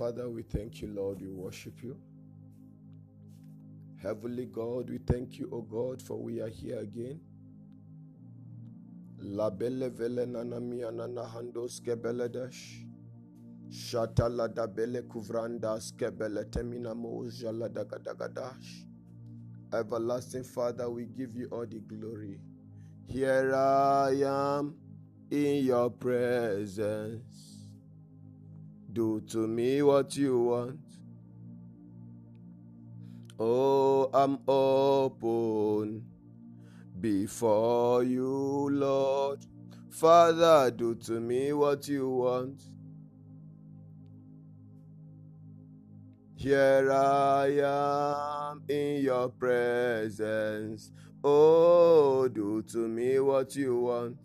Father, we thank you, Lord. We worship you. Heavenly God, we thank you, O God, for we are here again. La belle vele nana mia nana handos kebeledesh. Shatala da bele kuvrandas kebele temina mojala dagadagadash. Everlasting Father, we give you all the glory. Here I am in your presence. Do to me what you want. Oh, I'm open before you, Lord. Father, do to me what you want. Here I am in your presence. Oh, do to me what you want.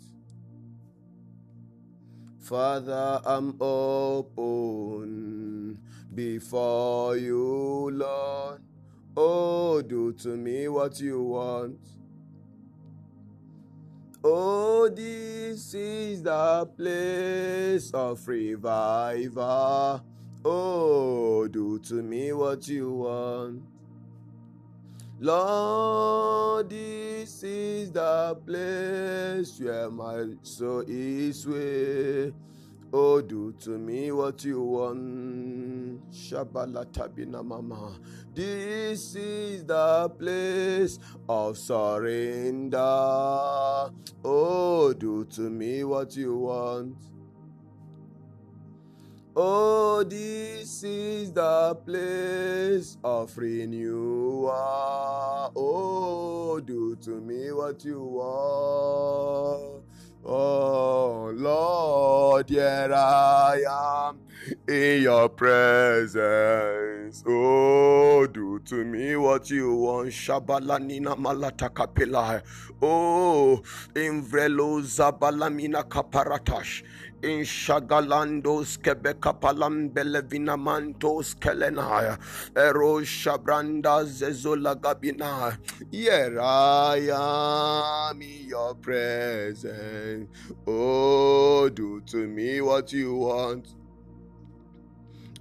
Father, I'm open before you, Lord. Oh, do to me what you want. Oh, this is the place of revival. Oh, do to me what you want. Lord, this is the place where my soul is way. Oh, do to me what you want. Shabala tabina mama. This is the place of surrender. Oh, do to me what you want. Oh, this is the place of renewal. Oh, do to me what you want. Oh, Lord, here I am in your presence. Oh, do to me what you want. Shabalanina malata kapila. Oh, imvrelo zabalamina kaparatash. In shagalandos kebeka palambele vinamantos kelenaya. Ero shabranda zezola gabina. Here I am in your presence. Oh, do to me what you want.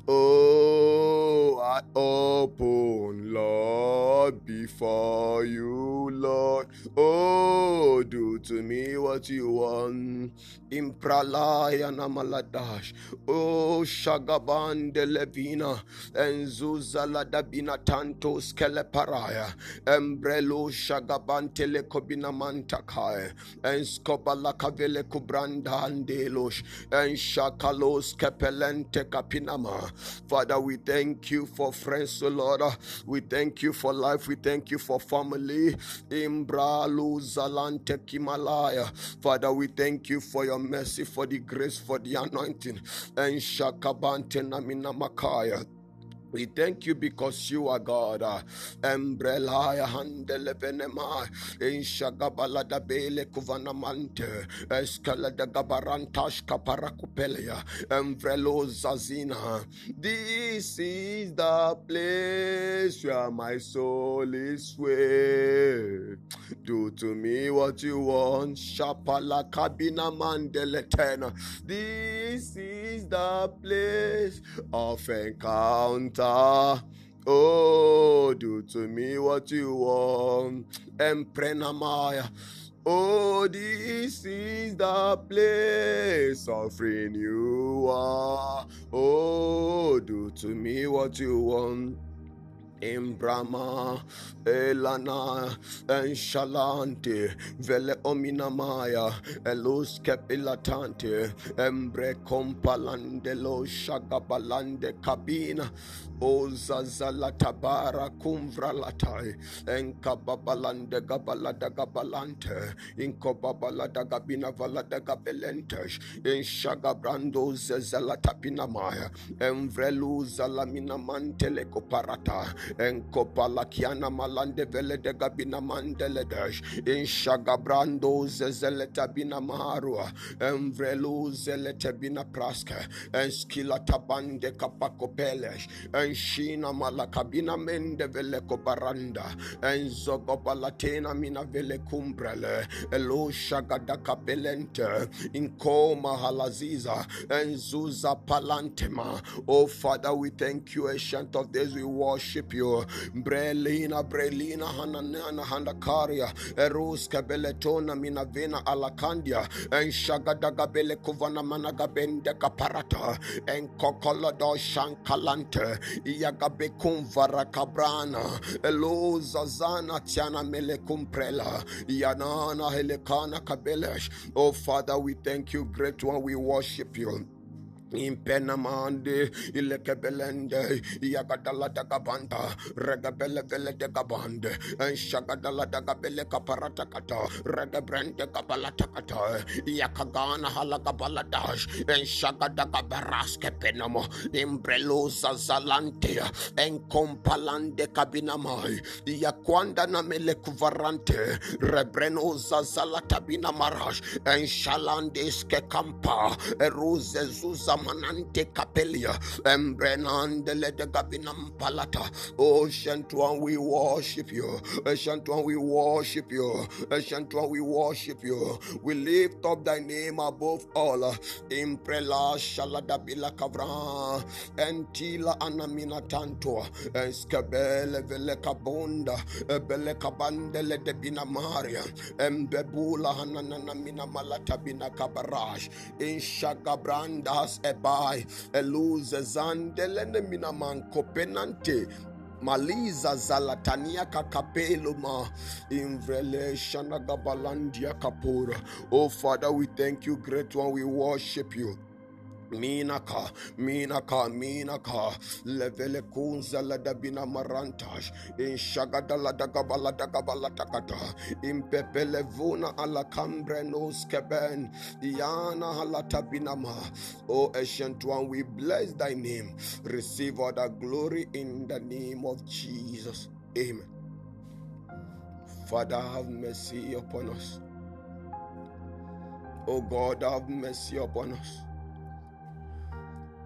Oh, I open, Lord, before you, Lord. Oh, do to me what you want. Impralaya namaladash. Oh, Shagaban de Levina. Enzuza ladabina tanto skeleparaya. Embrelo Shagaban telekobina mantakai. Enskobala kavele kubranda andelosh. En shakalos kepelente kapinama. Father, we thank you for friends, O Lord. We thank you for life. We thank you for family. Imbralu Kimalaya. Father, we thank you for your mercy, for the grace, for the anointing. And Namina Makaya. We thank you because you are God. Umbrella handele venema in shagabala da bele kuvanamante escala da gabarantash kaparakupelia umbrello zazina. This is the place where my soul is way. Do to me what you want. Shapala kabina mandeletena. This is the place of encounter. Oh, do to me what you want. Emprenamaya. Oh, this is the place of renewal. Oh, do to me what you want. In Brahma, Elana, Enshalante, Vele Ominamaya, Elus Capilatante, Embre Compalandelo Shagabalande Cabina, Ozazala Tabara Kumvra Latai, Enkababalande Gabalada Gabalante, Inkobabalada Gabina Valada Gabelentes, in Shagabrando Zezala Tapinamaya, Emvrelu Zalamina Mantele Coparata, enkopalakiana malande vele de gabina mandele dash. In shagabrando zezeleta bina marua emvrelu zelete bina praska enskila tabande kapakopelesh enshina malakabina mende vele kobaranda. Enzogobalatena mina vele kumbrele. Elo shagadaka belente inkoma halaziza enzuza palantema. Oh father we thank you ancient of days. We worship you brelina brelina hananana handakaria eruska beletona mina vena alakandia enshagadaga bele kuvana managa bende kaparata enkokolodo shankalante iyagabe kumvara kabrana elo zazana tiana mele kumprela yanana helekana kabelesh. Oh father we thank you great one we worship you impenamande ilekebelende yagadala dagabanda regabele vele dagabande En shagadala dagabele kaparata kata regabrende kabalata kata yakagana halagabaladash En shagadagabaraske penamo imbrelosa zalantea enkompalande kabinamai yakwanda na melekuvarante rebrenoza zalatabina marash enshalandeske kampa eruze zuza manante kapelia embrenande lede gabinam palata. Oh, Ocean one we worship you. Eh, Ocean one we worship you. Eh, Ocean one we worship you. We lift up thy name above all. Imprela shalada bila kavra. Entila anamina tanto. Eskabele vele kabonda eh, bele kabandele de bina maria. Embebula hanana mina malata bina kabarash inshagabrandas ebai eluze zandelene mina mankopenante maliza zalatania kakapeloma imvrele shanagabalandia kapura oh father we thank you great one we worship you Minaka, Minaka, Minaka, Levele Kunza Ladabina Marantash, in Shagadala Dagabala Dagabala Takata, in Pepelevuna ala Cambre nos Keben, Iana Halatabinama, O ancient one, we bless thy name, receive all the glory in the name of Jesus. Amen. Father, have mercy upon us. O God, have mercy upon us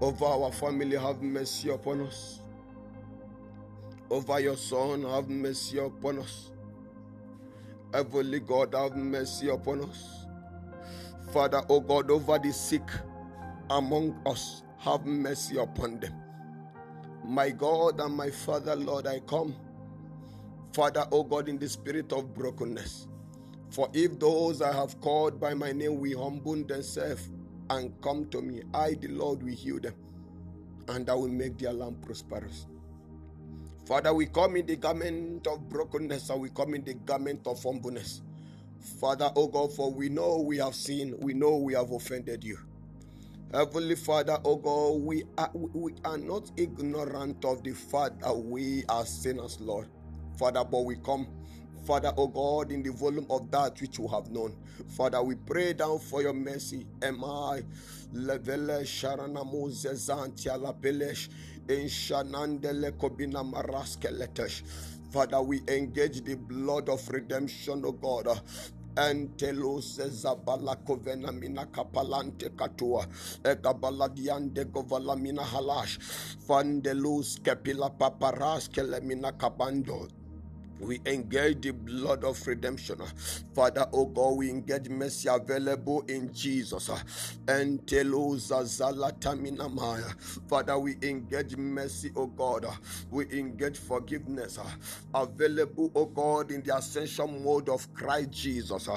over our family, have mercy upon us. Over your son, have mercy upon us. Heavenly God, have mercy upon us. Father, O God, over the sick among us, have mercy upon them. My God and my Father, Lord, I come. Father, O God, in the spirit of brokenness. For if those I have called by my name will humble themselves and come to me, I, the Lord, will heal them, and I will make their land prosperous. Father, we come in the garment of brokenness and we come in the garment of humbleness. Father, oh God, for we know we have sinned, we know we have offended you. Heavenly Father, oh God, we are, we are not ignorant of the fact that we are sinners, Lord. Father, but we come Father, oh God, in the volume of that which you have known. Father, we pray down for your mercy. Am I levele sharana muzezantia la pelesh in shanandele kobina maraskeletesh. Father, we engage the blood of redemption, O God, entelose zabala kovena mina kapalante katua egabaladiande govala mina halash fandelus kepila paparas kelemina kabando we engage the blood of redemption. Father, oh God, we engage mercy available in Jesus. Father, we engage mercy, oh God. We engage forgiveness available, oh God, in the ascension mode of Christ Jesus.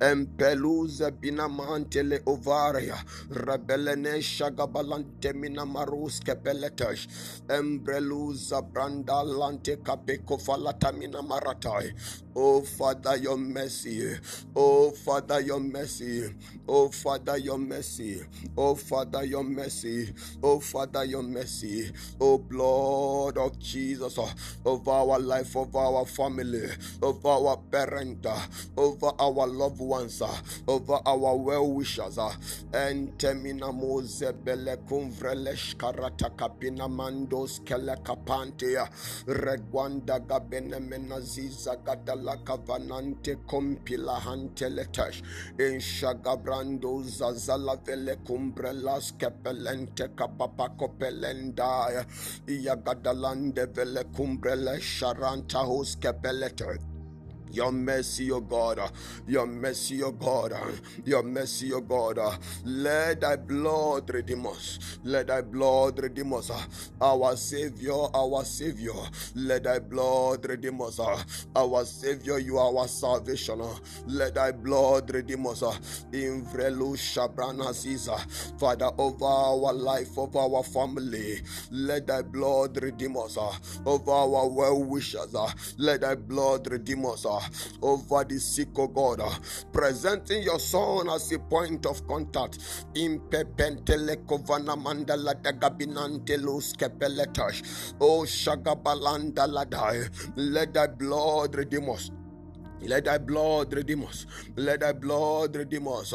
And Peluza Binamantele Ovaria. Rebelene Shagabalante Minamarus Kepeletash. Embreluza Branda Lante Kapeko Falatamina maratai. Oh Father, your mercy. Oh Father, your mercy. Oh Father, your mercy. Oh Father, your mercy. Oh Father, your mercy. Oh blood of Jesus of our life, of our family, of our parent, over our loved ones, over our well wishers. And temina mose bele kumvrelesh karata kapina mandos kele kapantia regwanda gabene menaziza gadala kavanante kompila hanteletash in shagabrando zazala vele kumbrelas kepelente kapapa kopelendaya yagadalande vele kumbrele sharanta hos your mercy, O God, your mercy, O God, your mercy, O God. Let thy blood redeem us. Let thy blood redeem us. Our Savior, our Savior. Let thy blood redeem us. Our Savior, you are our salvation. Let thy blood redeem us. In Vrelu Shabrana Caesar. Father, over our life, over our family. Let thy blood redeem us. Over our well wishers. Let thy blood redeem us over the sick, oh God, presenting your son as a point of contact. In pepentele kovana mandala dagabinante lus kepeletash. Oh shagabalanda ladai. Let thy blood redeem us. Let thy blood redeem us. Let thy blood redeem us.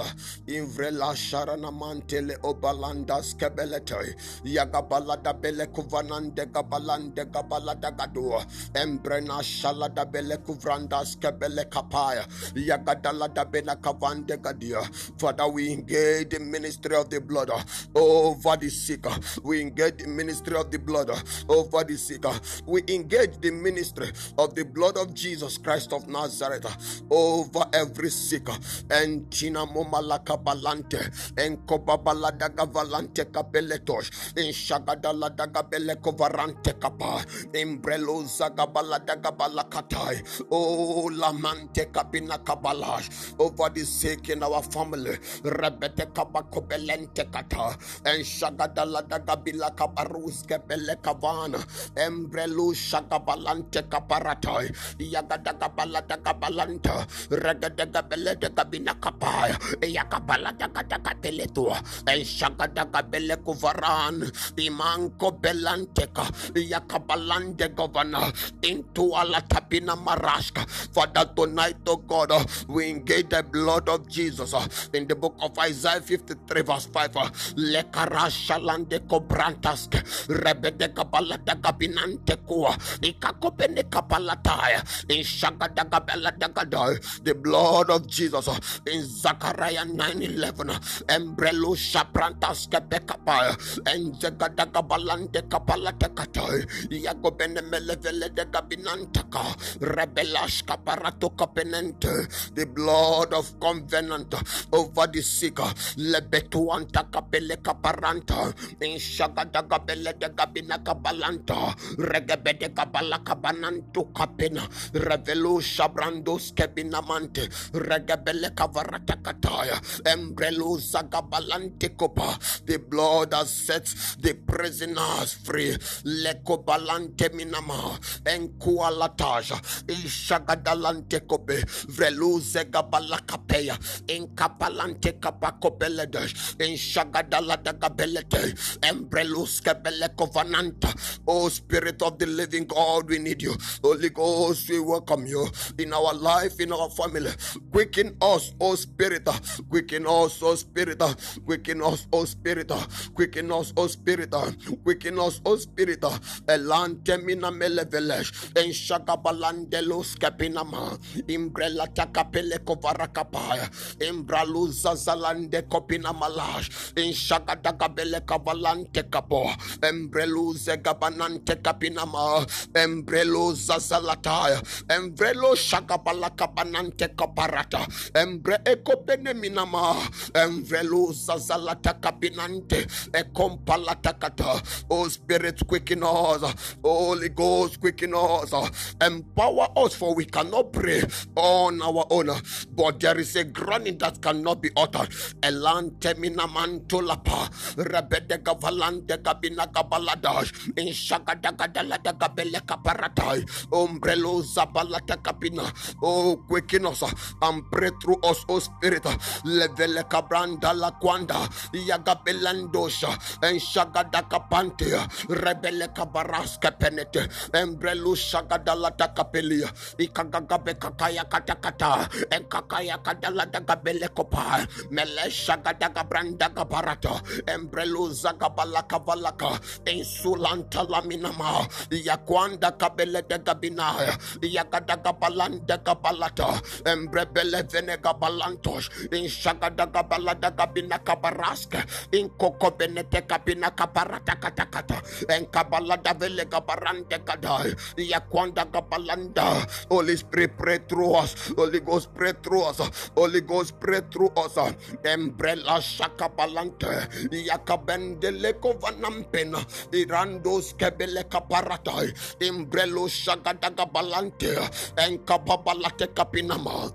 Invrela sharana mantele obalanda skebelete. Yagabalada bele kuvanande gabalande gabalada gadua. Embrena shalada bele kuvranda skebele kapaya. Yagadalada bele kavande gadia. Father, we engage the ministry of the blood over the sick. We engage the ministry of the blood over the sick. We engage the ministry of the blood of Jesus Christ of Nazareth over every sick and tina momalaka balante and kobabala daga valante kapeletos in shagadala daga beleko varante kapa in brelo zagabala daga balakatai oh lamante kapina kabalash over the sick in our family rebete kabako belente kata and shagadala daga bila kabarus kebele kavana embrelu shagabalante kaparatai yagadaga baladaga balanta ragadaga belete kabina kapaya yakabala daga daga teletua en shagadaga bele kuvaran imanko belanteka yakabalande governor into ala tapina maraska. Father tonight oh god we engage the blood of jesus in the book of isaiah 53 verse 5 lekarasha lande kobrantaske rebede kabala daga binante kuwa ikakopene kapalataya in shagadaga bela the blood of Jesus uh, in Zechariah 9:11. Uh, Embrelo Shaprantas Kepekapaya and Zegadaga Balante Kapalate Katai Yagobene Melevele de Gabinantaka Rebelash Kaparato Kapenente the blood of covenant uh, over the sick Lebetuanta Kapele Kaparanta in Shagadaga Bele de Gabinaka Balanta Regebede Kabalaka Banantu Kapena Revelu Shabrandos Kebinamante Regebele Kavarata Kataya Embrelu Zagabalante Kopa. The blood that sets the prisoners free. Lekobalante Minama Enkualataja Ishagadalante Kope Vrelu Zegabalakapeya Inkapalante Kapakopeledesh Inshagadala Dagabelete Embrelus Kebele Kovananta Oh Spirit of the Living God we need you. Holy Ghost we welcome you in our life in our family. Quicken us oh Spirit. Quicken us oh Spirit. Quicken us oh Spirit. Quicken us oh Spirit. Quicken us oh Spirit. Elante mina melevelesh en shagabalandelos kapinama imbrella takapele kovarakapaya imbraluza zalande kopina malash in shagadagabele kavalante kapo embreluze gabanante kapinama embreluza zalataya embrelo shaka kabala kabanante kaparata. Embre ekopene minama emvrelu zazalata kabinante. Ekompalata kata oh spirit quicken us. Holy ghost quicken us. Empower us for we cannot pray on our own. But there is a groaning that cannot be uttered. Elante minamantolapa rebede gavalante kabina kabaladash in shagadagadala gabele kaparatai. Umbrello zabalata kapina oh quicken us and pray through us oh spirit levele kabranda la kwanda yagabelandosha and shagadaka pantea rebele kabaraska penete embrelu shagadala takapelia ikagagabe kakaya katakata and kakaya kadala dagabele kopa mele shagadaga branda gabarata embrelu zagabala kavalaka insulanta laminama yakwanda kabele de gabinaya yakadaga balanda gabalata embrebele venega balantos in shagadaga balada gabina kabaraska in kokobenete kabina kabarata katakata en kabalada vele gabarante kadai yakwanda gabalanda Holy Spirit pray through us Holy Ghost pray through us Holy Ghost pray through us embrella shaka balante yakabendele kovanampena irandos kebele kaparatai imbrelo shagadaga balante en kababalate kapinama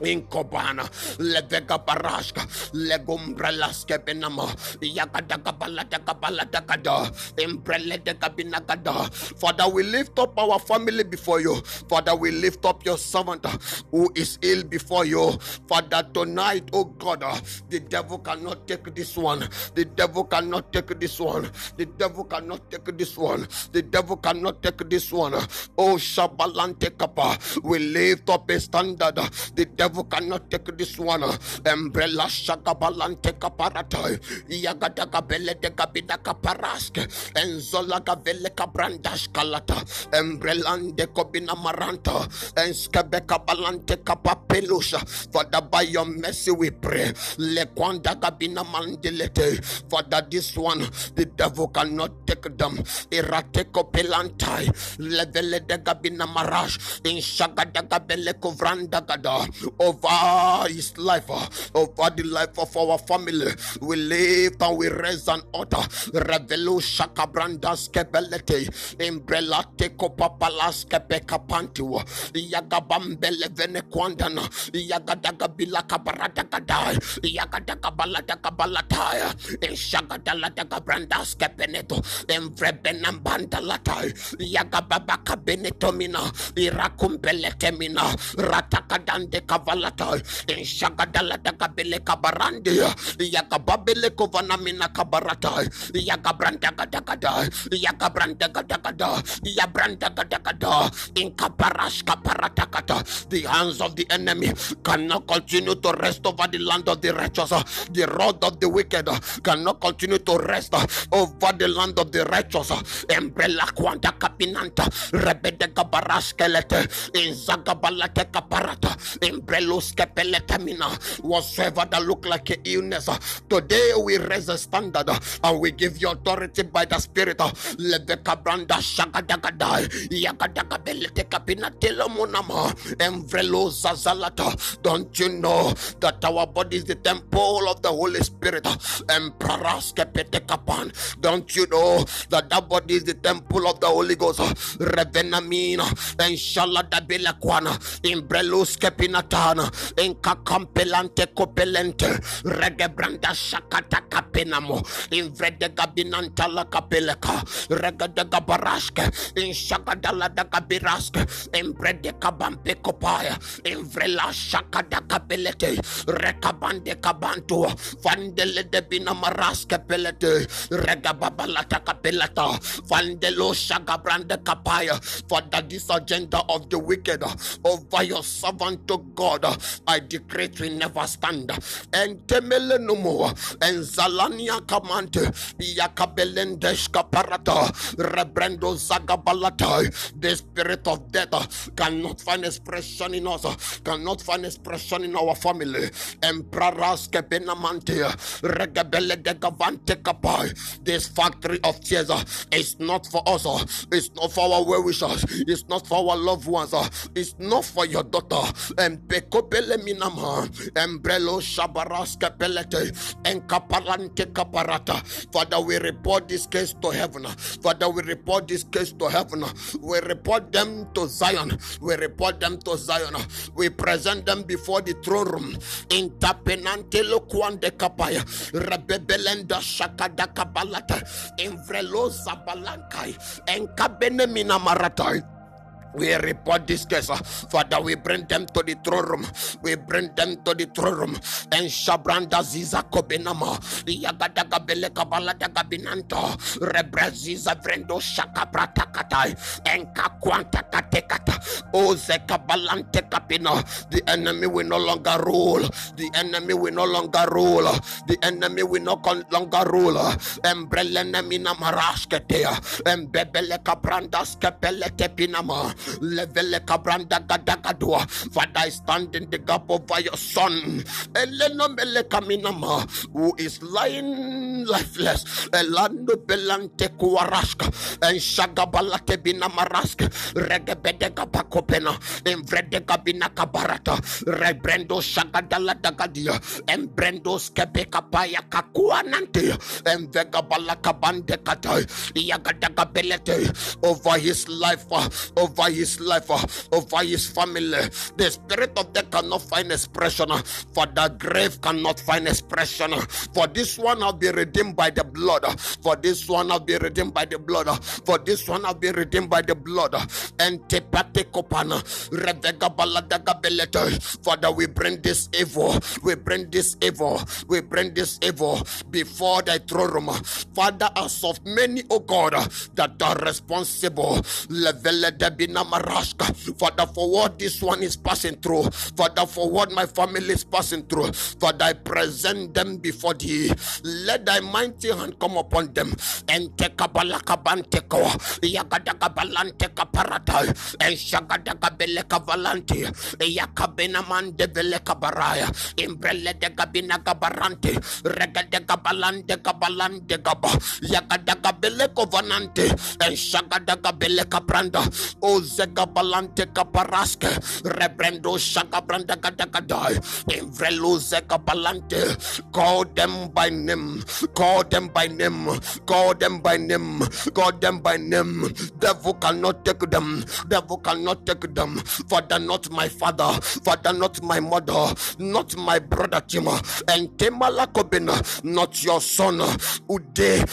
Inkobana, Levega Baraska, Legumbrelaske Benama, Yakadaga Baladaga Baladagada, Imbrele de Gabinagada. Father, we lift up our family before you. Father, we lift up your servant who is ill before you. Father, tonight, oh God, the devil cannot take this one. The devil cannot take this one. The devil cannot take this one. The devil cannot take this one. Oh Shabalante Kappa, we lift up a standard. The devil devil cannot take this one. Umbrella shagabalante kaparatai. Yagadaga bele de gabida kaparaske. Enzola gavele kabrandash kalata. Umbrellande kobina maranta. Enskebeka balante kapapelusha. Father, by your mercy we pray. Lekwanda gabina mandelete. Father, this one, the devil cannot take them. Irateko pelantai. Levele de gabina marash. In shagadaga bele kovranda gada over his life, over the life of our family. We live and we raise an altar. Revelu shakabrandas kebelete, imbrelate kopapalas kepekapantiwa, yagabambele vene kwandana, yagadaga bilaka baradagada, yagadaga baladaga balataya, inshagadaladaga brandas kepeneto, embrebenambandalatai, yagababaka benetomina, irakumbeletemina, ratakadande kavalata eh, shagadala dagabele kabarande eh, yakababele kovanamina kabarata eh, yakabranda gadagada yakabranda gadagada yabranda gadagada in kaparash kaparatakata the hands of the enemy cannot continue to rest over the land of the righteous the rod of the wicked cannot continue to rest over the land of the righteous embrella quanta capinanta rebede kabarash kelete in zagabalate kaparata Imbrelus kepeletamina. Whatsoever that look like a illness. Today we raise a standard and we give you authority by the Spirit. Leveka branda shagadagada. Yagadagabelete kapina telomonama. Emvrelo zazalata. Don't you know that our body is the temple of the Holy Spirit? Empraras. Don't you know that that body is the temple of the Holy Ghost? Revenamina. And shalada kwana. Imbrelus kepinatana. Enka kampelante kopelente. Regebranda shakata kapenamo. Invrede gabinanta la kapeleka. Regada gabarashke. In shagadala da gabiraske. Imbrede kabampe kopaya. Invrela shakada kapelete. Rekabande kabantu. Fandele de binamaraske pelete. Regababalata kapelata. Fandelo shagabrande kapaya. For that this agenda of the wicked over your servant to God I decree will never stand. And temele no more. And Zalania Kamante, Yakabelendesh Kaparata, Rebrendo Zagabalata. The spirit of death cannot find expression in us, cannot find expression in our family. Empraras Kebenamante, Regabele de Gavante Kapai. This factory of tears is not for us, it's not for our well wishers, it's not for our loved ones, it's not for your daughter. And Pekopele Minama, Embrelo Shabaraska Pelete, and Kapalante Kaparata. Father, we report this case to heaven. Father, we report this case to heaven. We report them to Zion. We report them Zion. We present them before the throne room. In Tapenante Lokwande Kapaya, Rebebelenda Shakada Kabalata, Invrelo Zabalankai, and Kabene Minamaratai. We report this case, Father. We bring them to the throne room. We bring them to the throne room. And Shabranda Ziza Kobenama, Yagadaga Beleka Baladaga Binanto, Rebraziza Vrendo Shaka Pratakatai, and Kakwanta Katekata, Ozeka Balante Kapina. The enemy will no longer rule. The enemy will no longer rule. The enemy will no longer rule. Embrelene Mina Marashketea, and Bebeleka Brandas Kapelete Pinama. Levele kabranda gadagadua. Father, I stand in the gap over your son. Elena mele kaminama, who is lying lifeless. Elando belante kuaraska. And shagabalate binamaraska. Regebede gabakopena. Envrede gabina kabarata. Rebrendo shagadala dagadia. Embrendo skebeka paya kakuanante. Envegabala kabande katai. Yagadagabelete. Over his life, uh, over his life, uh, over his family. The spirit of death cannot find expression, uh, for the grave cannot find expression. For this one I'll be redeemed by the blood. uh, For this one I'll be redeemed by the blood. For this one I'll be redeemed by the blood. Father, we bring this evil, we bring this evil, we bring this evil before thy throne room. Father, as of many, oh God, that are responsible, levele debina marashka. Father, for what this one is passing through, Father, for what my family is passing through, Father, I present them before thee. Let thy mighty hand come upon them and take a balakabanteko, yagadagabalante kaparata, and shagadagabeleka valante, yakabena man de veleka baraya, imbrele de gabina gabarante, regadegabalante gabalante gaba, yagadagabeleko vanante, and shagadagabeleka branda, o oh zegabalante kaparaske, rebrendo shagabranda gadagadai, imvrelo zegabalante, call them by name, call them by name, call them by name, call them by name. Devil cannot take them, devil cannot take them. Father, not my father, father, not my mother, not my brother Tima, and Temalakobina, not your son, Ude.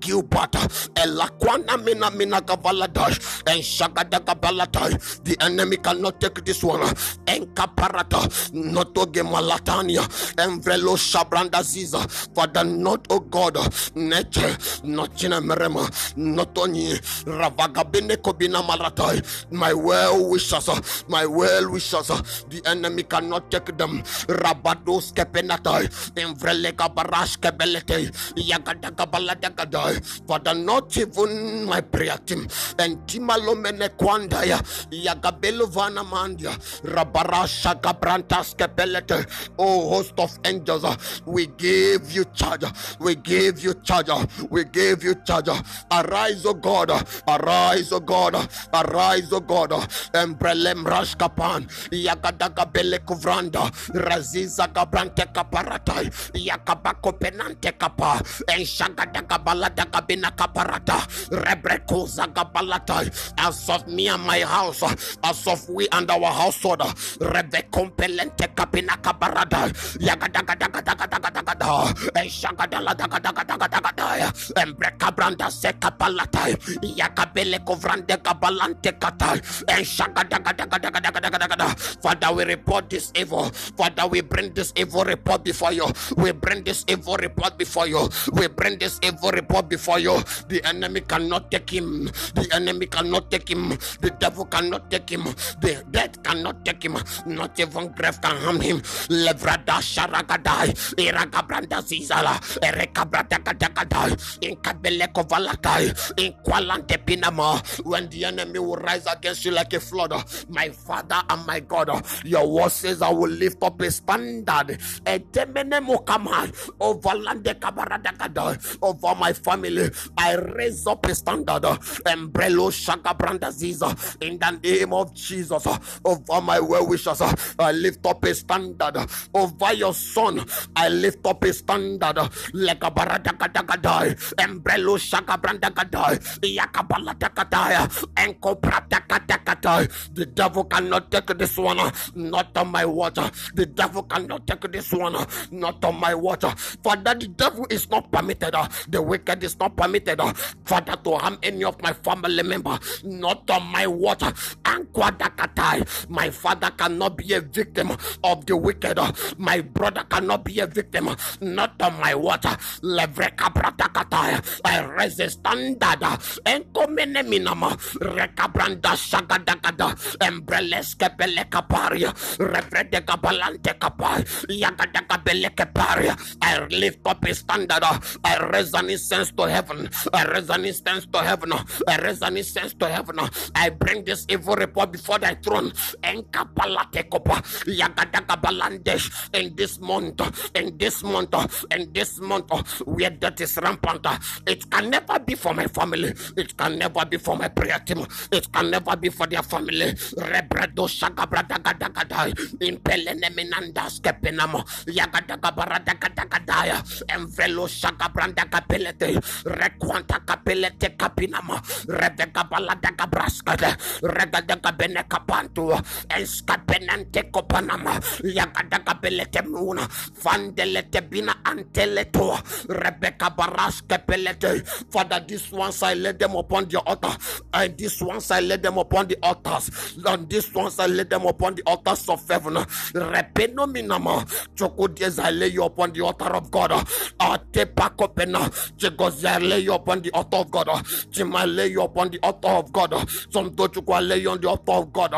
Gilbert, Elakwana Mina Mina Gavaladash, and Shagadagabalata. The enemy cannot take this one. And Kaparata, not Oge Malatania, and Velo Shabranda Ziza. Father, not O God, nature, not China Merema, not only Ravagabene Kobina Maratai. My well wishers, my well wishers, the enemy cannot take them. Rabados Kepenatai, and Vrelega Barash Kebelete, Yagadagabaladagada. Father, not even my prayer team. And Timalomene Kwandaya, Yagabelo Vanamandia, Rabarasha Gabrantas Kebelete, oh host of angels, we give you charge, we give you charge, we give you charge. Arise, O God, arise, O God, arise, O God, Embrelem Rashkapan, Yagadaga Bele Kuvranda, Raziza Gabrante Kaparatai, Yakabako Penante Kapa, and Shagadaga Baladaga Bina Kaparata, Rebreko Zagabalatai, as of me and my house, as of we and our household, Rebecompelente Kapina Kabarada, Yagadagadagadagadagadagada, and Shagadaladagadagadagadagada, and Brekabranda Sekapalatai, Yakabele Kovrande Kabalante Katai, and Shagadagadagadagadagadagada. Father, we report this evil. Father, we bring this evil report before you. We bring this evil report before you. We bring this evil report before you. The enemy cannot take him. The enemy cannot take him. The devil cannot take him. The death cannot take him. Not even grave can harm him. Levrada sharagadai. Iragabranda zizala. Erekabrada kadakadai. Inkabeleko valakai. Inqualante pinama. When the enemy will rise against you like a flood, my father and my God, your word says I will lift up a standard. Etemene mukama. Over lande. Over my family. I raise up a standard. Uh, Embrelo shakabranda ziza. In the name of Jesus. Uh, over my well wishers. Uh, I lift up a standard. Over your son. I lift up a standard. Lekabaradakadakadai. Embrelo shakabrandakadai. Yakabaladakadai. Enkobratakadakadai. The devil cannot take this one. Not on my water. The devil cannot take this one. Not on my water. Father, the devil is not permitted. The wicked is not permitted. Uh, father, to harm any of my family member. Not on my water. Ankwadakatai. My father cannot be a victim of the wicked. My brother cannot be a victim. Not on my water. Levrekabratakatai. I raise a standard. Enkomene minama. Rekabranda shagadagada. Embreleske pelekaparia. Refredeka balante kapai. Yagadaka belekaparia. I lift up a standard. I raise an incense to heaven. Raise an incense to heaven. Raise an incense to heaven. I bring this evil report before thy throne. In this month, in this month, in this month, where that is rampant, it can never be for my family. It can never be for my prayer team. It can never be for their family. Rebredo shagabradagadagadai. Impelene minanda skepenamo. Yagadaga baradagadagadaya. Envelo shagabrandagapelete. Requanta capelete capinama. Rebecca baladaga braskade. Regadaga benekapantu. Escapenante copanama. Yagadaga belete muna. Fandelete bina anteleto. Rebecca baraske pelete. Father, this ones I led them upon the altar. And this ones I led them upon the altars. And this ones I led them upon the altars of heaven. Repeno minama. Chokodies I lay you upon the altar of God. Ate I lay you upon the altar of God. Chima lay you upon the altar of God. Some tochukwa lay you on the altar of God.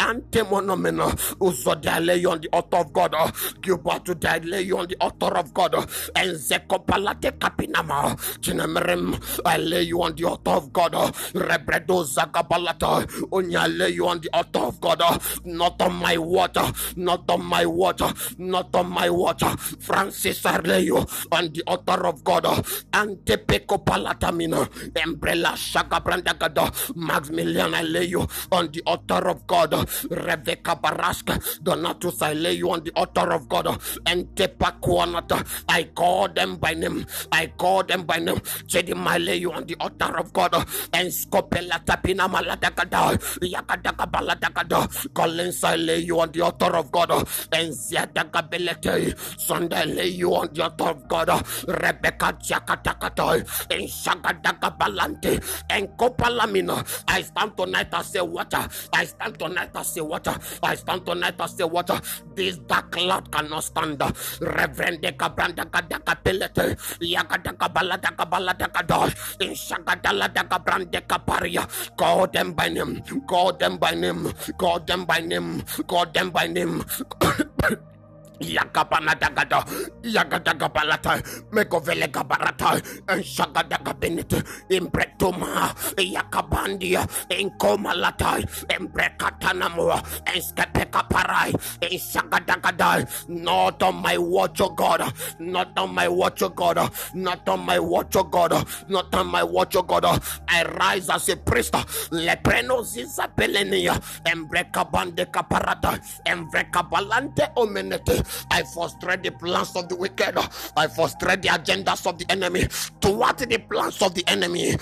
Antemonomena. Uzodi I lay on the altar of God. Gilbert I lay you on the altar of God. And Zekopalate kapinama. Chinemerem I lay you on the altar of God. Rebredo zagabalata. Onya lay you on the altar of God. Not on my water. Not on my water. Not on my water. Francis I lay you on the altar of God. Antepeko palatamina. Umbrella shagabrandagada. Maximilian I lay you on the altar of God. Rebecca Baraska. Donatus I lay you on the altar of God. Entepakuanata. I call them by name. I call them by name. Jedim I lay you on the altar of God. And Scopela Tapina Maladagada. Yakadaka Baladagada. Collins I lay you on the altar of God. And Ziadaga Belete. Sunday I lay you on the altar of God. Rebecca Jakatakata. And Shagadaka Balante. And Kopalamina. I stand tonight I say water. I stand tonight I say water. I stand tonight I say water. This dark cloud cannot stand. Reverend. Yakadaka Baladaka Baladaka Dosh. In Shagadala Daka Brande Kaparia. Call them by name. Call them by name. Call them by name. Call them by name. Yakapanatagada, Yakatakabalata, Mekovele Gabarata, and Shagadagabenete, Impretuma, Yakabandia, Inkomalata, Embrecatanamua, and Skepekaparai, and Shagadagada, not on my watch, O God, not on my watch, O God, not on my watch, O God, not on my watch, O God. I rise as a priest, Lepreno Zizapelenia, Embrecabande Caparata, Embrecabalante Omenete. I frustrate the plans of the wicked. I frustrate the agendas of the enemy. Toward the plans of the enemy.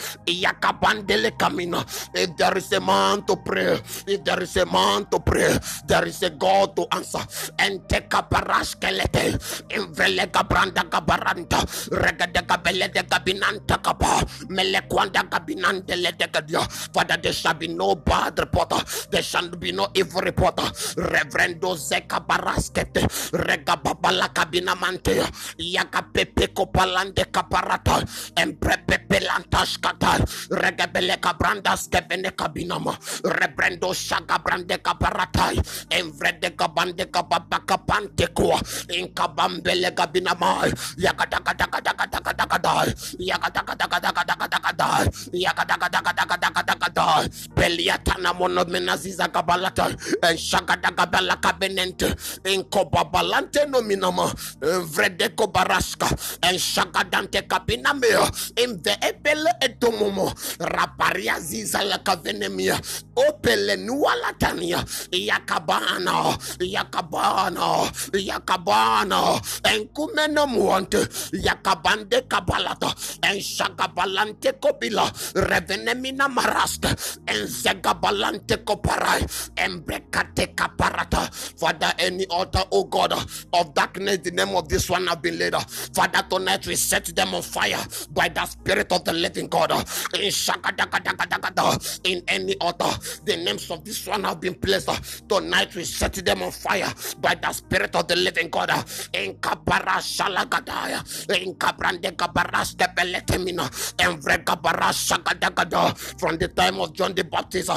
If there is a man to pray, if there is a man to pray, there is a God to answer. And take a paraskelete. Invelega branda gabaranta. Regada gabele de gabinanta kapa. Melekwanda gabinante ledegadia. Father, there shall be no bad reporter. There shall be no evil reporter. Reverendo Zeka Baraskete regababala kabina mante yaga pepe kopalande kaparata emprepepe lantash kata regebele kabrandas kebene kabinama rebrendo shaga brande kaparata emvrede kabande kababa kapante kwa inkabambele kabinama yaga daga daga daga daga daga daga yaga daga daga daga daga daga daga yaga daga daga daga daga daga daga peliatana monomenaziza kabalata and shaga daga bala kabinente inkobabala inkobabalante nominama vredeko baraska en shagadante kapinamea imve epele etomomo raparia ziza la kavenemia opele nualatania yakabana yakabana yakabana enkumena muante yakabande kabalata en shagabalante kobila revenemina maraska en zegabalante koparai embrekate kaparata. Father any altar oh god of darkness the name of this one have been laid. Father tonight we set them on fire by the spirit of the living god. In in any altar the names of this one have been placed. Tonight we set them on fire by the spirit of the living god. In in shagadagada from the time of John the Baptist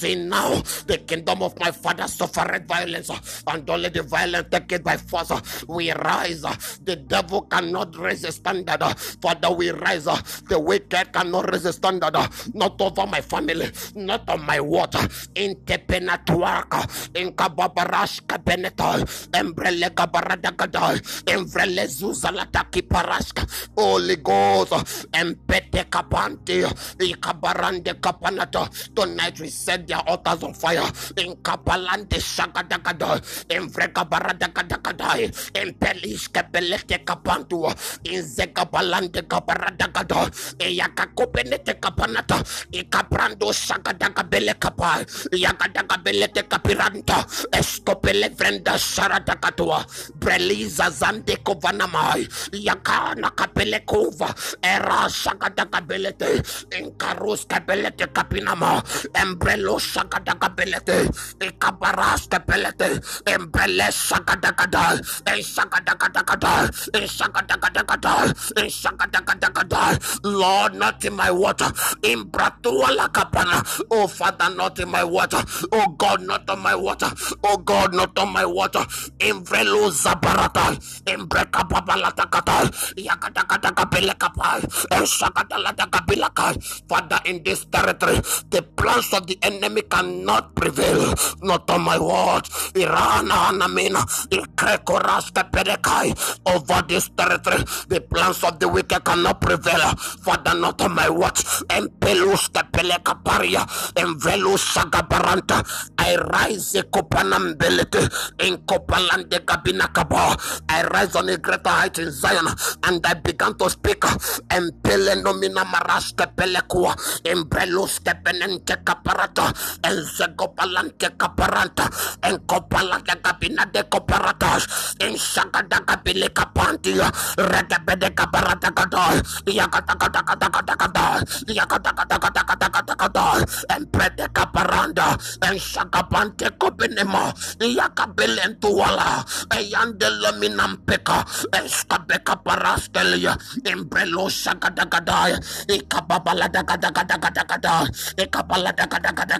till now the kingdom of my father suffered violence and only the violent take it by force. We rise. The devil cannot raise a standard. Father we rise. The wicked cannot raise a standard. Not over my family not on my water in tepenatuaka in kababarash kabeneta embrele kabaradagada embrele zuzalataki paraska holy ghost empete kapante ikabarande kapanata. Tonight we set their altars on fire. In kapalante shagadagada in vrekabaradagada in pelish kapelete kapantua in zekabalante kabaradagada yakakopenete kapanata ikaprando shagadagabele kapa yagadagabelete kapiranta eskopele vrenda sharadagatua breliza zande kovanamai yakana kapele kova era shagadagabelete in karus kapelete kapinama embrelo shagadagabelete ikabaras kapelete embrele shagadagada shagadagada shagadagada shagadagada Lord not in my water. In bratuala kapana. Oh Father not in my water. Oh God not on my water. Oh God not on my water. In vrelo zabarata in breka babalata kata yakata kapele kapa shagadalata kabilaka Father in this territory the plans of the enemy cannot prevail. Not on my word irana anamina ikrekoraska pedekai. Over this territory the plans of the wicked cannot prevail. Father not on my watch. Paria. And velusa gabaranta I rise a copanambelete in copalande gabinakaba I rise on a greater height in Zion. And I began to speak. And pelenomina maraska pelekua. In beluska penente caparata Enzagopalanke Caparanta, Encopalaka Capina de Coparatas, Enshagada Capile Capantia, Redabede Caparata Cadol, Yakatakatakatakatakadol, Yakatakatakatakatakadol, Empede Caparanda, Enshagapante Copinema, Yakabilentuala, Eyandelominampeka, Escabeka Parastelia, Embrelo Shagadagadai, Ikababaladagadagadagadagada, Ikabaladagadagada.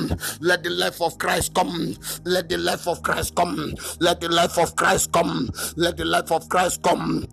let the life of Christ come. Let the life of Christ come. Let the life of Christ come. Let the life of Christ come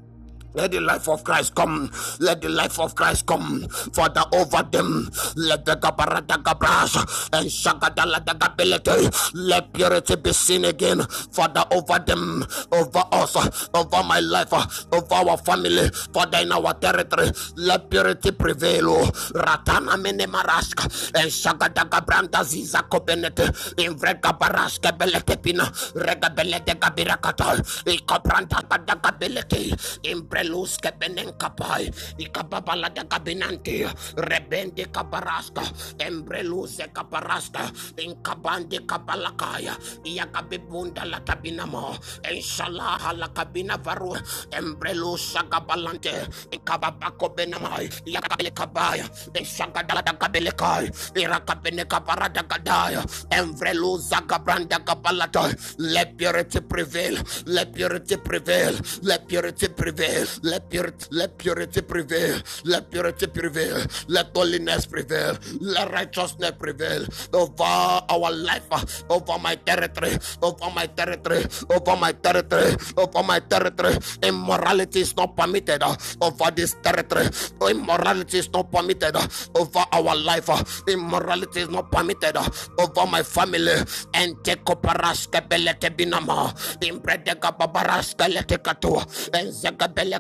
Let the life of Christ come. Let the life of Christ come. Father, over them. Let the gabarata gabras and shagadala the gability. Let purity be seen again. Father, over them, over us, over my life, over our family. Father, in our territory. Let purity prevail. Ratana mene maraska and shagadaga branda ziza kobenete. In vrega baraska belete pina. Rega belete gabirakata. Ikabranda kadagability. In Brelus kebenen kapai, ikababala de kabinanti, rebende kabaraska, embreluse kabaraska, inkabande kabalakaya, yakabibunda la tabinamo, inshallah la kabina varu, embrelus sagabalante, ikababako benamai, yakabele kabaya, inshagadala da kabelekai, irakabene kabarada gadaya, embrelus zagabranda kabalata, let purity prevail, let purity prevail, let purity prevail. Let purity, let purity prevail. Let purity prevail. Let holiness prevail. Let righteousness prevail over our life, over my territory, over my territory, over my territory, over my territory. Immorality is not permitted uh, over this territory. Immorality is not permitted uh, over our life. Uh, immorality is not permitted over my family. And take oparaska belete binama. Impredega babaraska lete katua. And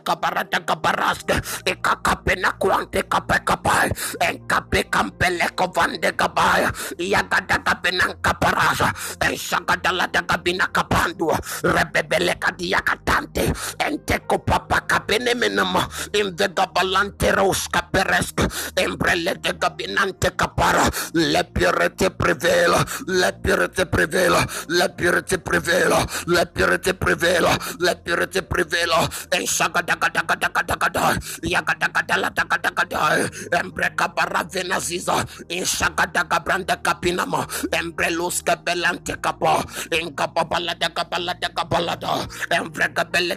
kabarata kabaraska. Ikakapena kwante kapekapai. And kape kampele kovande kabaya. Yagada kapenan kaparasa. And shagadala da kabina kapandua. Rebebele kadia katante. And teko papa kapene menama. In the gabalante roska pereska. Embrele de gabinante kapara. Let purity prevail. Let purity prevail. Let purity prevail. Let purity prevail. Let purity prevail. And shagadagadagadagadagada. Embreka baravena ziza. In shagadaga kapinama. Embrelus kabelante kapa. In kapabalada kabalada kabalada. Embreka bele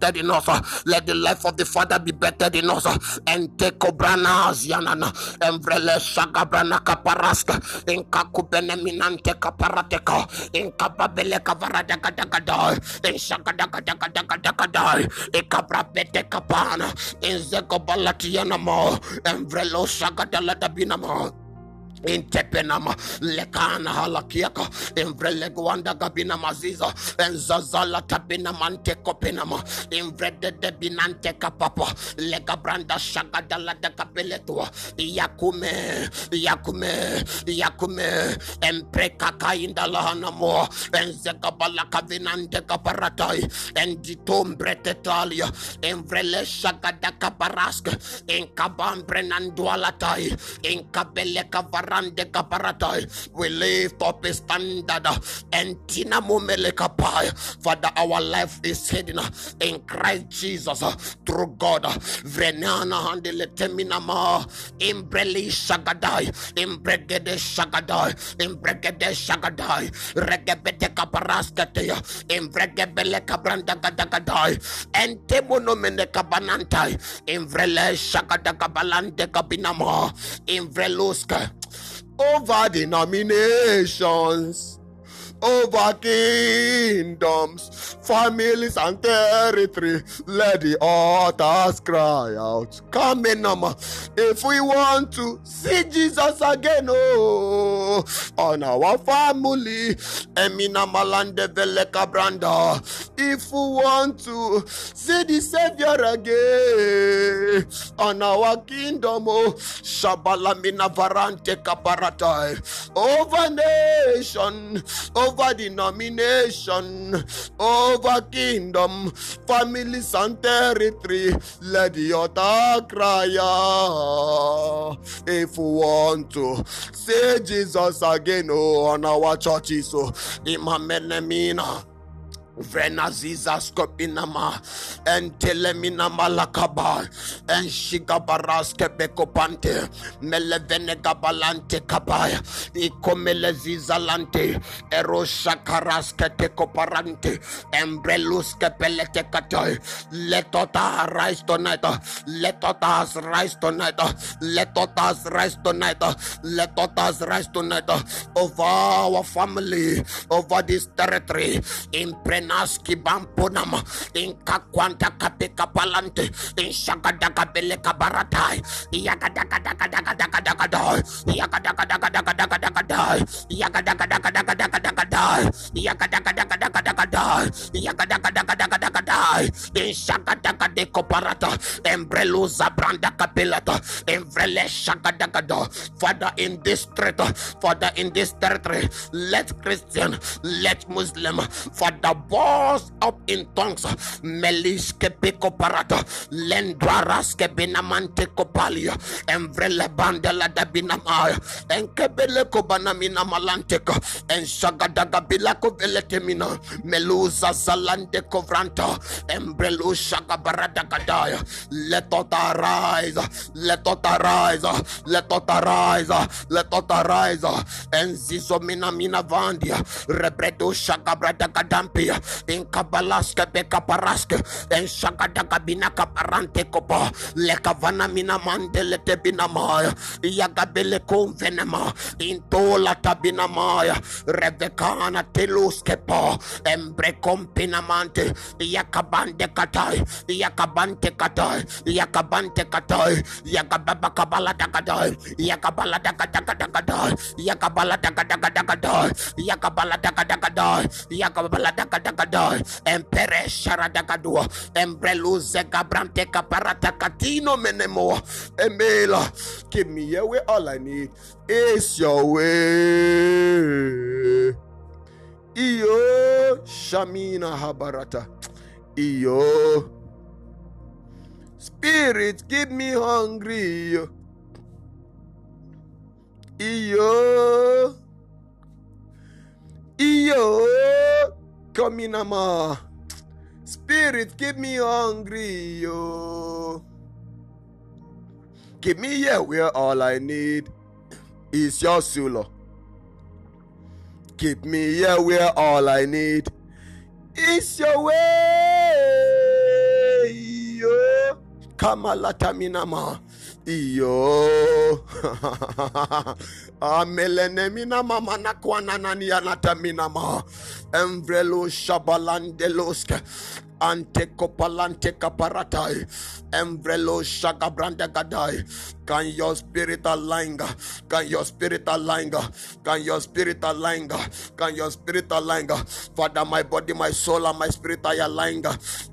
better than us. Let the life of the Father be better than us. And take obrana zianana. Emvrele shagabrana kaparaska. In kakubene minante kaparateka. In kapabele kavaradakadakada. In shagadagadagadagadagada. In kabrabete kapana. In zekobalatianamo. Emvrelo shagadalatabinamo in tepenama lekana halakiaka invrelegwanda gabina maziza enzazala tabina mante kopenama invrede de binante kapapa legabranda shagadala de kapeletua. Yakume yakume yakume empreka kainda lahanamo enzegabala kavinante kaparatai enditombrete invrele shagada kaparaska inkabambrenandualatai inkabele kavara rande kaparatai. We lift up a standard and tina kapai. Father, our life is hidden in Christ Jesus through God. Vrenana handele teminama. Imbreli shagadai. Imbregede shagadai. Imbregede shagadai. Regebete kaparaskatea. Imbregebele kabranda gadagadai. Ente monomene kabanantai. Imvrele shagadagabalante kabinama. Imvreluska over denominations over kingdoms, families, and territory. Let the altars cry out. Come in, Nama. If we want to see Jesus again, oh, on our family, Emina Branda. If we want to see the Savior again, on our kingdom, oh, Shabalamina Varante Kaparatai, over nation, over over denomination, over kingdom, families, and territory. Let the altar cry out. If we want to say Jesus again, oh, on our churches, oh, Imamenemina. Vrenaziza skopinama and telemina malakaba and shigabaraske bekopante melevene gabalante kabaya ikomele zizalante erosha karaske tekoparante embreluske pelete katay letota rise tonight let us rise tonight let us rise tonight let us rise tonight over our family over this territory in Prenaski Bampunam, in Kakwanta Kapika Palante, in Shakadakabele Kabaratai, Yakadakadakadakadakadakadai, Yakadakadakadakadakadakadai, Yakadakadakadakadakadakadai, Yakadakadakadakadakadai, Yakadakadakadakadakadai, in Shakadakade Koparata, Embreluza Branda Kapilata, Embrele Shakadakada, Father in this street, Father in this territory, let Christian, let Muslim, Father boss up in tongues, Meliske Pico Parata, Lendraraske Binamante Copalia, Emvrele Bandela da Binamaya, and Kebele Kobanamina Malanteca, and Shagadaga Bilako Veletemina, Meluza Zalande Covranta, Embrelu Shagabarada Gadaya, let us arise, let us arise, let us arise, let us arise, and Zizomina Mina Vandia, Rebredo Shagabrada Gadampia, in Kabalaska Beka Paraska, and Shagadaga Binaka Parante Copa, Lekavana Mina Mandele Tebinamaya, Yagabele Convenema, in Tola Tabinamaya, Rebecana Teluskepa, Embre Compinamante, Yakabande Katai, Yakabante Katai, Yakabante Katai, Yakababa Kabala Dagadai, Yakabala Dagadagadagadai, Yakabala Dagadagadagadai, Yakabala Dagadagadi, Yakabala Dagadagadi, Empere Sharadagadua, Embreluze Gabrante Caparata Catino Menemo, Emela, give me your way, all I need is your way. Iyo Shamina Habarata. Iyo Spirit, keep me hungry. Iyo Iyo Kaminama. Spirit, keep me hungry. Yo. Give me here where all I need is your soul. Keep me here where all I need is your way. Yo. Kamalataminama. Iyo. Amelenemina mama na kwana nani anatamina ma. Emvrelo shabalandeloske. Ante kopalante kaparatai. Emvrelo shagabranda gadai. Can your spirit align? Can your spirit align? Can your spirit align? Can your spirit align? Father, my body, my soul, and my spirit are aligned.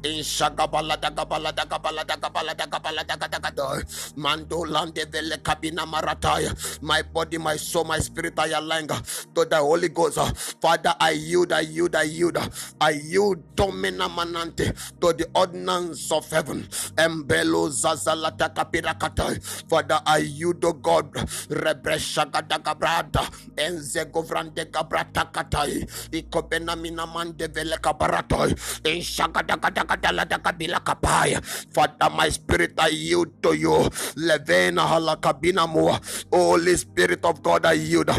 In shagabala dagabala dagabala dagabala dagabala dagadagada. Mando lande vele kabina marataya. My body, my soul, my spirit are aligned to the Holy Ghost. Father, I yield, I yield, I yield. I yield domina manante to the ordinance of heaven. Embelo zazalata kapirakatai. Father, I yield, O God. Rebreshagadagabrada. Enzegovrande gabrata katai. Ikopena minamande vele kabaratai. Enshagadagadagadaladagabila kapaya. Father, my spirit, I yield to you. Levena halakabina mua. Holy Spirit of God, I yield.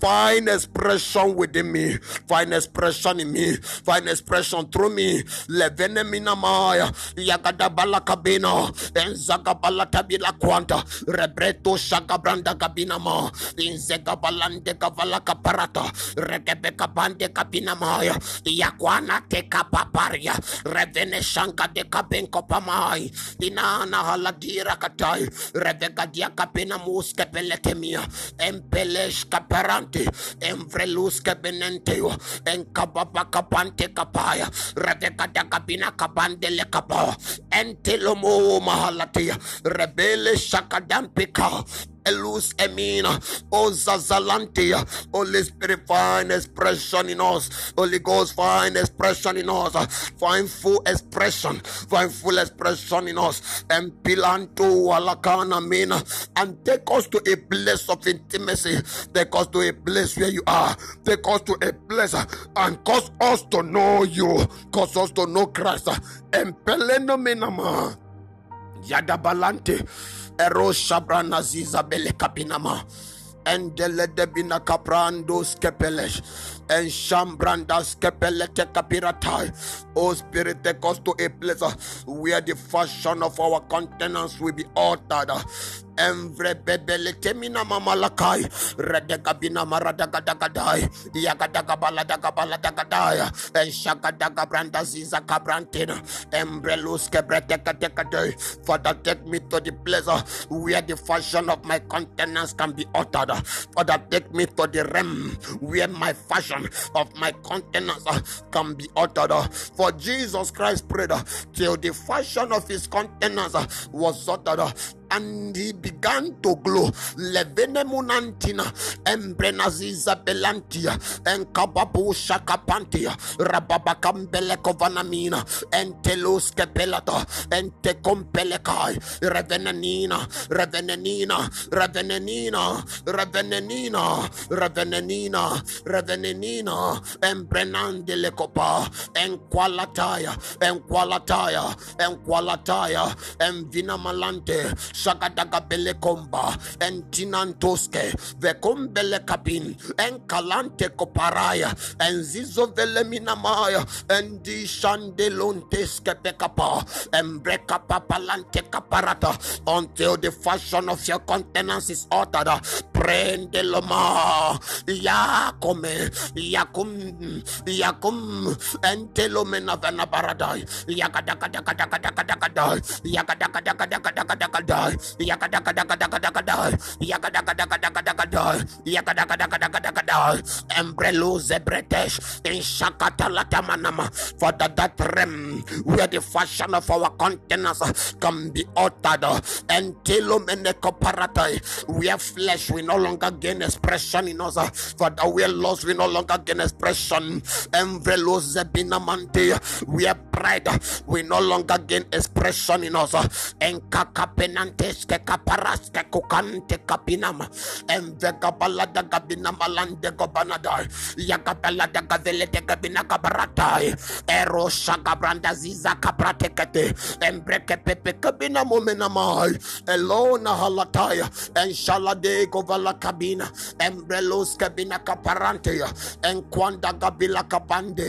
Find expression within me. Find expression in me. Find expression through me. Levene minamaya. Yagada balakabina. Enzaga balatabila kwanta. Rebreto shagabranda gabinama. Inzega balande gavala kaparata. Regebe kabande kabinamaya. Yakwana teka paparia. Revene shanga de kabenko pamai. Inana haladira katai. Revega dia kapina muske peletemia. Empelesh kaparante. Emvrelus kabenenteo. Enkababa kapante kapaya. Revega da kabina kabande le kapa. Entelomo mahalatia. Rebele shakadampika. Elus emina. O. Holy Spirit, find expression in us. Holy Ghost, find expression in us. Find full expression. Find full expression in us. And pilanto alakana mina. And take us to a place of intimacy. Take us to a place where you are. Take us to a place uh, and cause us to know you. Cause us to know Christ. And minama. Yadabalante. Erosha branaziza bele kapinama. Endele debina kaprandos kepelesh. And shambrandas kepelete kapiratai. Oh Spirit, take us to a where the fashion of our countenance will be altered. Emvre bebele temina mamalakai. Redegabina maradagadagadai. Yagadagabaladagadai. And shakadagabrandasiza kabrantina. Embrelus kebretekadekadai. Father, take me to the place where the fashion of my countenance can be altered. Father, take me to the realm where my fashion of my countenance can be altered. For Jesus Christ prayed till the fashion of his countenance was altered and he began to glow. Levene munantina, embrenaziza belantia, and kababu shakapantia, rababakambele kovanamina, and telus kepelata, and tekompelekai, revenenina, revenenina, revenenina, revenenina, revenenina, revenenina, embrenandele copa, and qualataya, and qualataya, Shagadaga komba entinantoske vekombele kabin enkalante koparaya enzizo vele minamaya endi shandelonteske pekapa embreka papalante kaparata until the fashion of your countenance is altered. Prende loma yakome yakum yakum entelomena vena baradai yakadakadakadakadakadakadai yakadakadakadakadakadakadai embrelo zebretesh in shakatalatamana for that, that realm where the fashion of our countenance can be altered. And where flesh we no longer gain expression in us. For that we are lost we no longer gain expression. Embrelo zebinamante where pride we no longer gain expression in us. And ke kaparas ke kukante kapinama envega balada gabina malande gobanada yakapela de gavele de gabina kabaratai ero shaka branda ziza kaprate kete embreke pepe kabina momena mai elona halataya enshala de govala kabina embrelos kabina kaparante enkwanda gabila kapande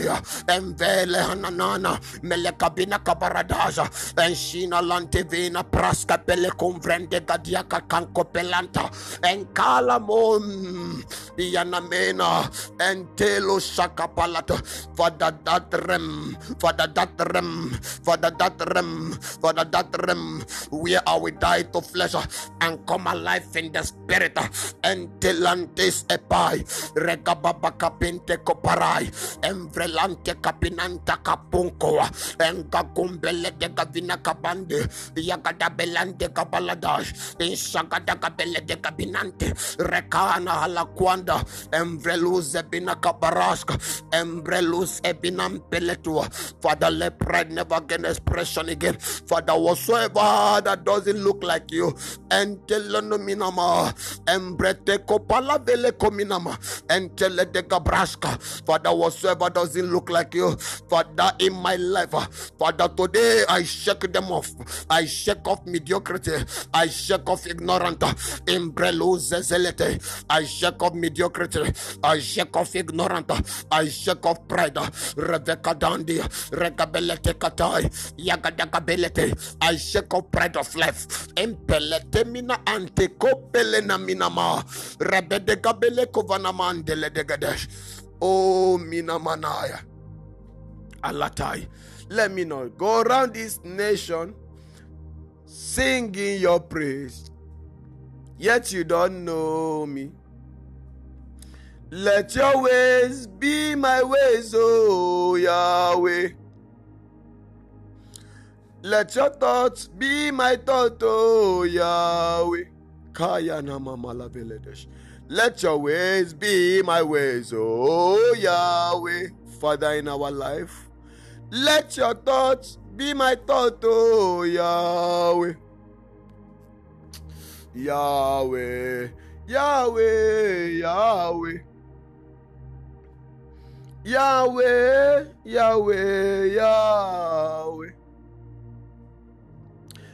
envele hananana mele kabina kabaradaja enshina lante vena praska pele convrende gadiaka kanko pelanta. Enkala mom yanamena entelo shakapalata fada that rem fada that rem fada that rem fada that rem. Where are we die to flesh? And come alive in the spirit. Entelantes epai regababa kapinte koparai. Emvrelante kapinanta kapunko enga kumbele de gavina kabande. Yagada belante kabaladash insagada kabele de kabinante rekana hala kwanda emvreluz ebina kabaraska embreluz ebinam peletua father let pride never gain expression again. Father whatsoever that doesn't look like you entelonominama embrete kopala vele kominama entele de gabraska father whatsoever doesn't look like you father in my life father today i shake them off. I shake off mediocrity i shake off ignorant embreluze zelete i shake off mediocrity. I shake off ignorant. I shake off pride. Rebecca dandi regabelete katai yagadagabelete. I shake off pride of life. Empelete mina ante kopele na minama rebede gabele kovana mandele de gadesh. Oh mina manaya. Alatai. Let me know. Go around this nation singing your praise yet you don't know me let your ways be my ways oh yahweh let your thoughts be my thoughts, oh Yahweh. Let your ways be my ways, oh Yahweh, Father in our life. Let your thoughts be my thought, oh Yahweh. Yahweh, Yahweh, Yahweh. Yahweh, Yahweh, Yahweh.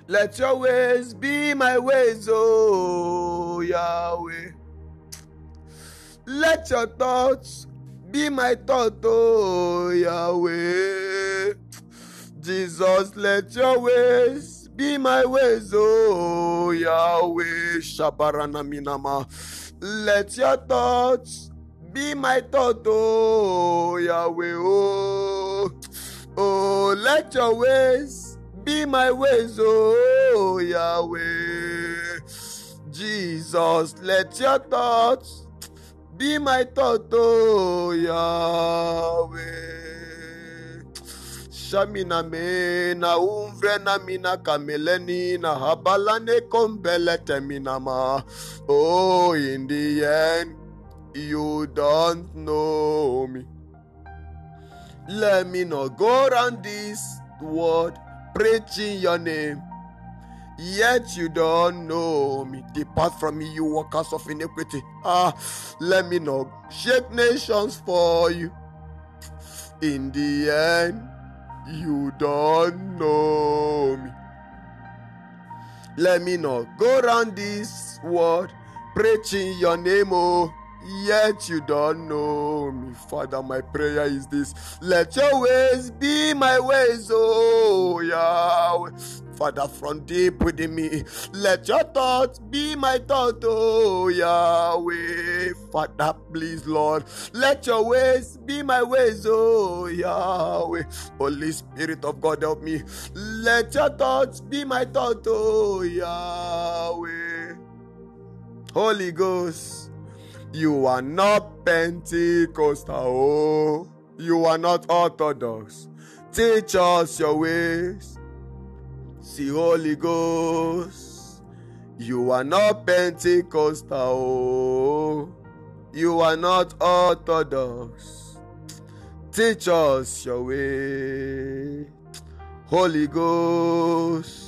Let your ways be my ways, oh Yahweh. Let your thoughts be my thought, oh Yahweh. Jesus, let your ways be my ways, oh Yahweh. Shabarana minama. Let your thoughts be my thought, oh Yahweh. Oh, oh, let your ways be my ways, oh Yahweh. Jesus, let your thoughts be my thought, oh Yahweh. Shamina me na umvre na mina kameleni na habalane kombele teminama. Oh, in the end, you don't know me. Let me not go around this world preaching your name. Yet you don't know me. Depart from me, you workers of iniquity. Ah, let me know. Shake nations for you. In the end, you don't know me. Let me know. Go around this world preaching your name, oh yet you don't know me. Father, my prayer is this let your ways be my ways, oh Yahweh. Father, from deep within me, let your thoughts be my thought, oh Yahweh. Father, please, Lord, let your ways be my ways, oh Yahweh. Holy Spirit of God, help me. Let your thoughts be my thought, oh Yahweh. Holy Ghost. You are not Pentecostal. Oh, you are not Orthodox. Teach us your ways. See, Holy Ghost. You are not Pentecostal. Oh, you are not Orthodox. Teach us your way. Holy Ghost.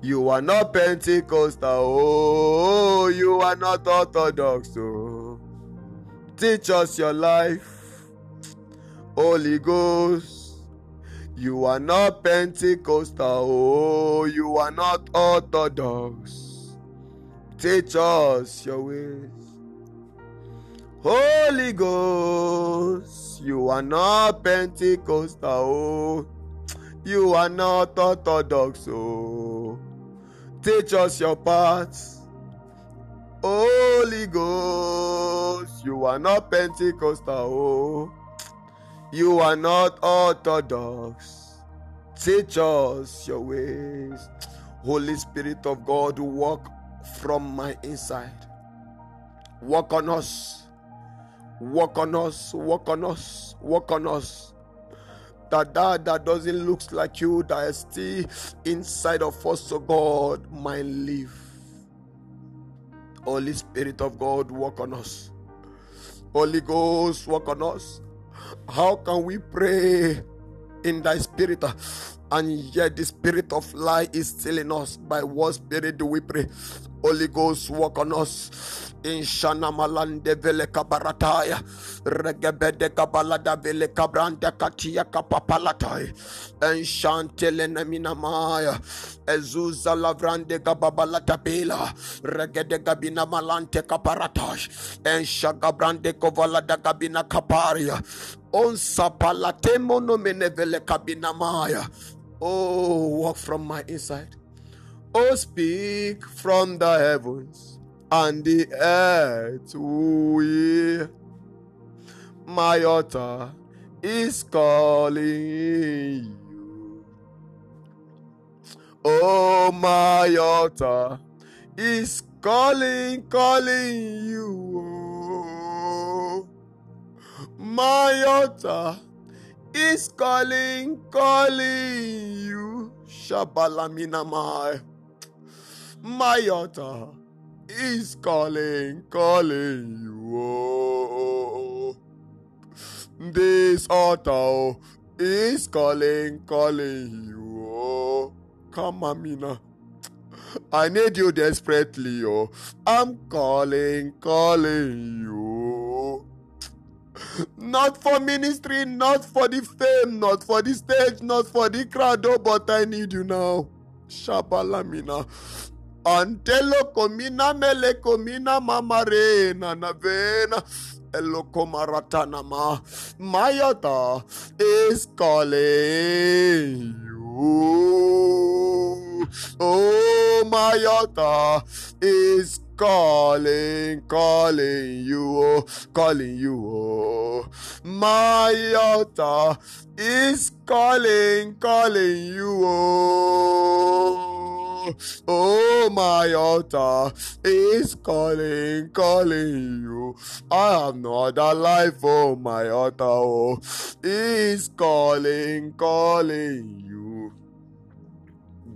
You are not Pentecostal, oh, you are not Orthodox, oh. Teach us your life, Holy Ghost. You are not Pentecostal, oh, you are not Orthodox. Teach us your ways. Holy Ghost, you are not Pentecostal, oh, you are not Orthodox, oh. Teach us your paths. Holy Ghost, you are not Pentecostal. Oh. You are not Orthodox. Teach us your ways. Holy Spirit of God, walk from my inside. Walk on us. Walk on us. Walk on us. Walk on us that that that doesn't look like you that is still inside of us so god might live holy spirit of god walk on us holy ghost walk on us how can we pray in thy spirit uh, and yet the spirit of lie is still in us? By what spirit do we pray holy ghost walk on us Inshana malande vele kabarataya. Regebede kabalada vele kabrande katia kapapalatai. Enshantele neminamaya. Ezuza lavrande gababalata bela. Regede gabina malante kaparatash. Enshagabrande kovalada gabina kaparia. Onsa palatemo no menevele kabina maya. Oh, walk from my inside. Oh, speak from the heavens and the earth will. My altar is calling you. Oh, my altar is calling, calling you. My altar is calling, calling you. Shabalamina my. My altar is calling, calling you. This altar is calling, calling you. Come, Amina. I need you desperately, oh. I'm calling, calling you. Not for ministry, not for the fame, not for the stage, not for the crowd, oh, but I need you now. Shabalamina. Antelo komina mele komina mamare na navena. Elokomaratana ma. Mayata is calling you. Oh, Mayata is calling, calling you, oh, calling you, oh. My altar is calling, calling you, oh. Oh, my altar is calling, calling you. I have no other life, oh, my altar, oh, is calling, calling you.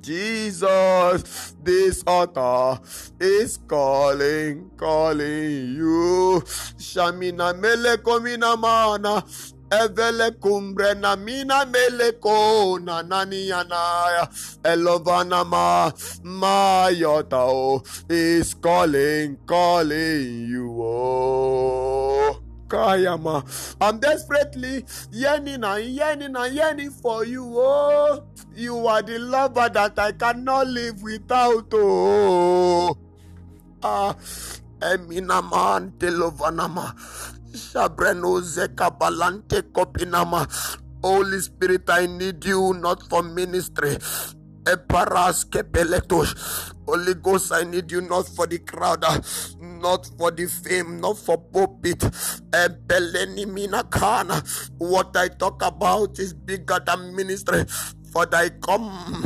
Jesus, this altar is calling, calling you. Shamina mele komina mana. Evele kumbre na mina meleko na nani yanaya elovana ma mayota oh is calling calling you oh Kayama. I'm desperately yearning and yearning and yearning for you. Oh, you are the lover that I cannot live without. Oh, ah, Emina man telovanama. Holy Spirit, I need you not for ministry. Eparas. Holy Ghost, I need you not for the crowd, not for the fame, not for pulpit. What I talk about is bigger than ministry. For thy come,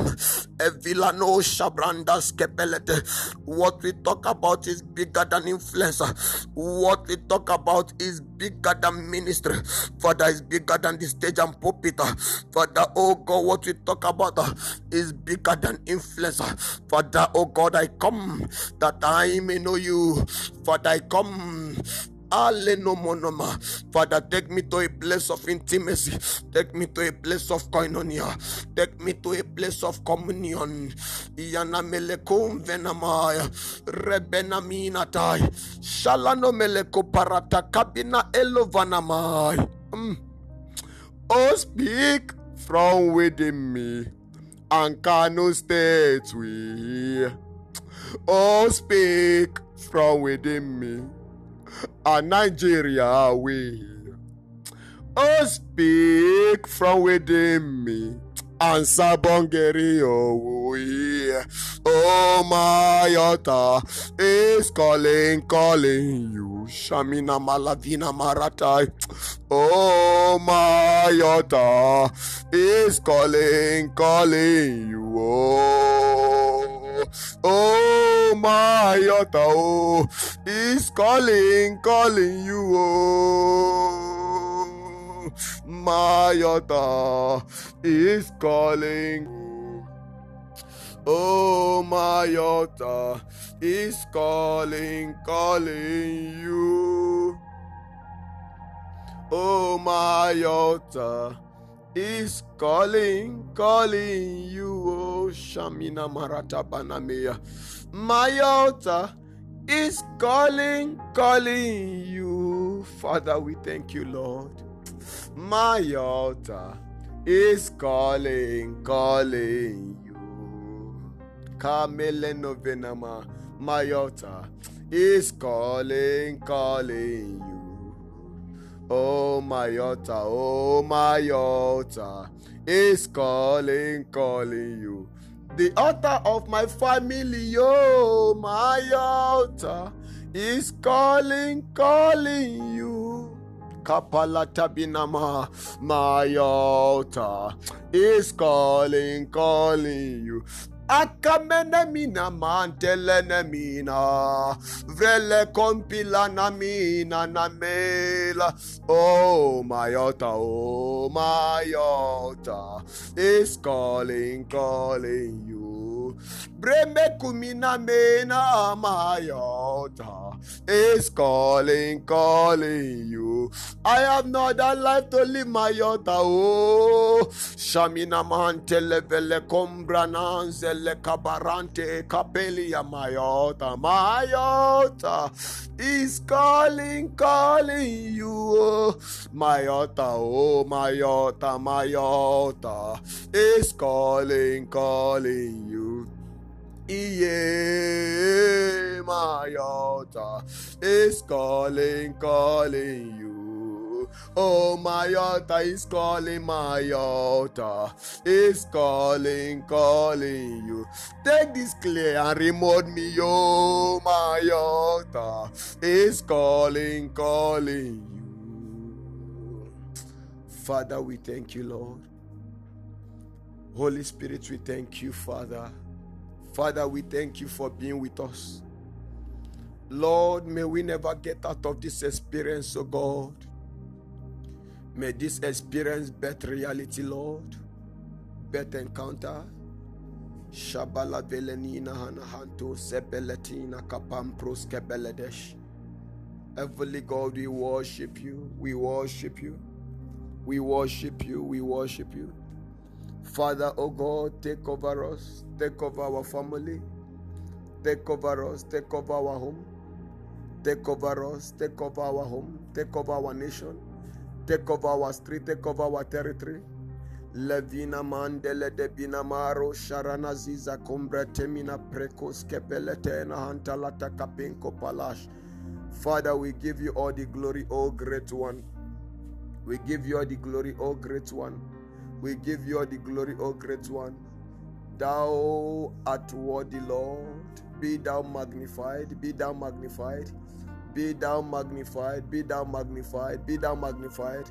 Evilano oh, Shabrandas Kepelete. What we talk about is bigger than influencer. What we talk about is bigger than ministry. That is bigger than the stage and pulpit. That, oh God, what we talk about is bigger than influencer. That, oh God, I come that I may know you. That I come. Father, take me to a place of intimacy. Take me to a place of koinonia. Take me to a place of communion. Iana melekum venamaya. Rebena minatai. Shalano meleko parata kabina elovanamai. Mm. Oh, speak from within me and cannot stay we. Oh, speak from within me a Nigeria way. Oh, speak from within me. Answer bongeri oh, oh yeah. Oh my altar is calling, calling you. Shamina malavina maratai. Oh my altar is calling, calling you. Oh, oh my altar oh, is calling, calling you. Oh my altar is calling. Oh, my altar is calling, calling you. Oh, altar is calling, calling you. Oh, Shamina Marata Banamea. My is calling, calling you. Father, we thank you, Lord. My altar is calling, calling you. Kamele novenama. My altar is calling, calling you. Oh, my altar, oh, my altar is calling, calling you. The altar of my family, oh, my altar is calling, calling you. Kapalata binama, my altar is calling, calling you. Akamene mina mantelene mina Vrele kompila na mina na mela Oh my altar, oh my altar Is calling, calling you. Breme kumina mena my altar is calling, calling you. I have not a life to live my altar. Oh, Shamina mantele vele combrananzele cabarante capelia my altar, my is calling, calling you. Oh, my altar, oh, my altar, my altar is calling, calling you. Yeah, my altar is calling, calling you. Oh, my altar is calling, my altar is calling, calling you. Take this clay and remote me, oh, my altar is calling, calling you. Father, we thank you, Lord. Holy Spirit, we thank you, Father. Father, we thank you for being with us. Lord, may we never get out of this experience, oh God. May this experience bet reality, Lord. Bet encounter. Shabala velenina hanahanto sebeletina kapampros kebeledesh. Heavenly God, we worship you. We worship you. We worship you. We worship you. Father, oh God, take over us, take over our family, take over us, take over our home, take over us, take over our home, take over our nation, take over our street, take over our territory. Levina mandele de binamaro sharana ziza combra temina precos kepeletena hantalata kapinko palash. Father, we give you all the glory, O great one. We give you all the glory, O great one. We give you all the glory, O great one. Thou art worthy, Lord. Be thou magnified, be thou magnified, be thou magnified, be thou magnified, be thou magnified.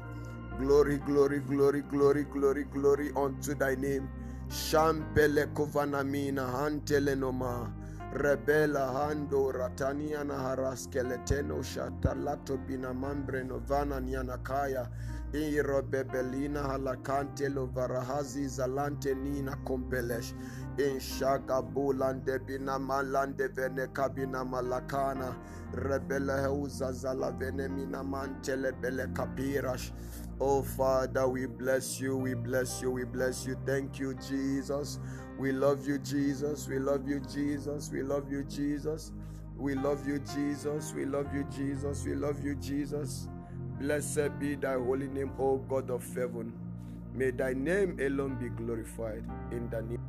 Glory, glory, glory, glory, glory, glory unto thy name. Shampele kovanamina hantelenoma. Rebela hando ratania na haraskeleteno shatalato binamambre novana nianakaya. Iro bebelina halakante lo varahazi zalante nina kompelesh. In shaga bulande bina malande vene kabina malakana. Rebele heuza zala vene mina mantele bele kapirash. Oh Father, we bless you, we bless you, we bless you. Thank you, Jesus. We love you, Jesus. We love you, Jesus. We love you, Jesus. We love you, Jesus. We love you, Jesus. We love you, Jesus. Blessed be thy holy name, O God of heaven. May thy name alone be glorified in the name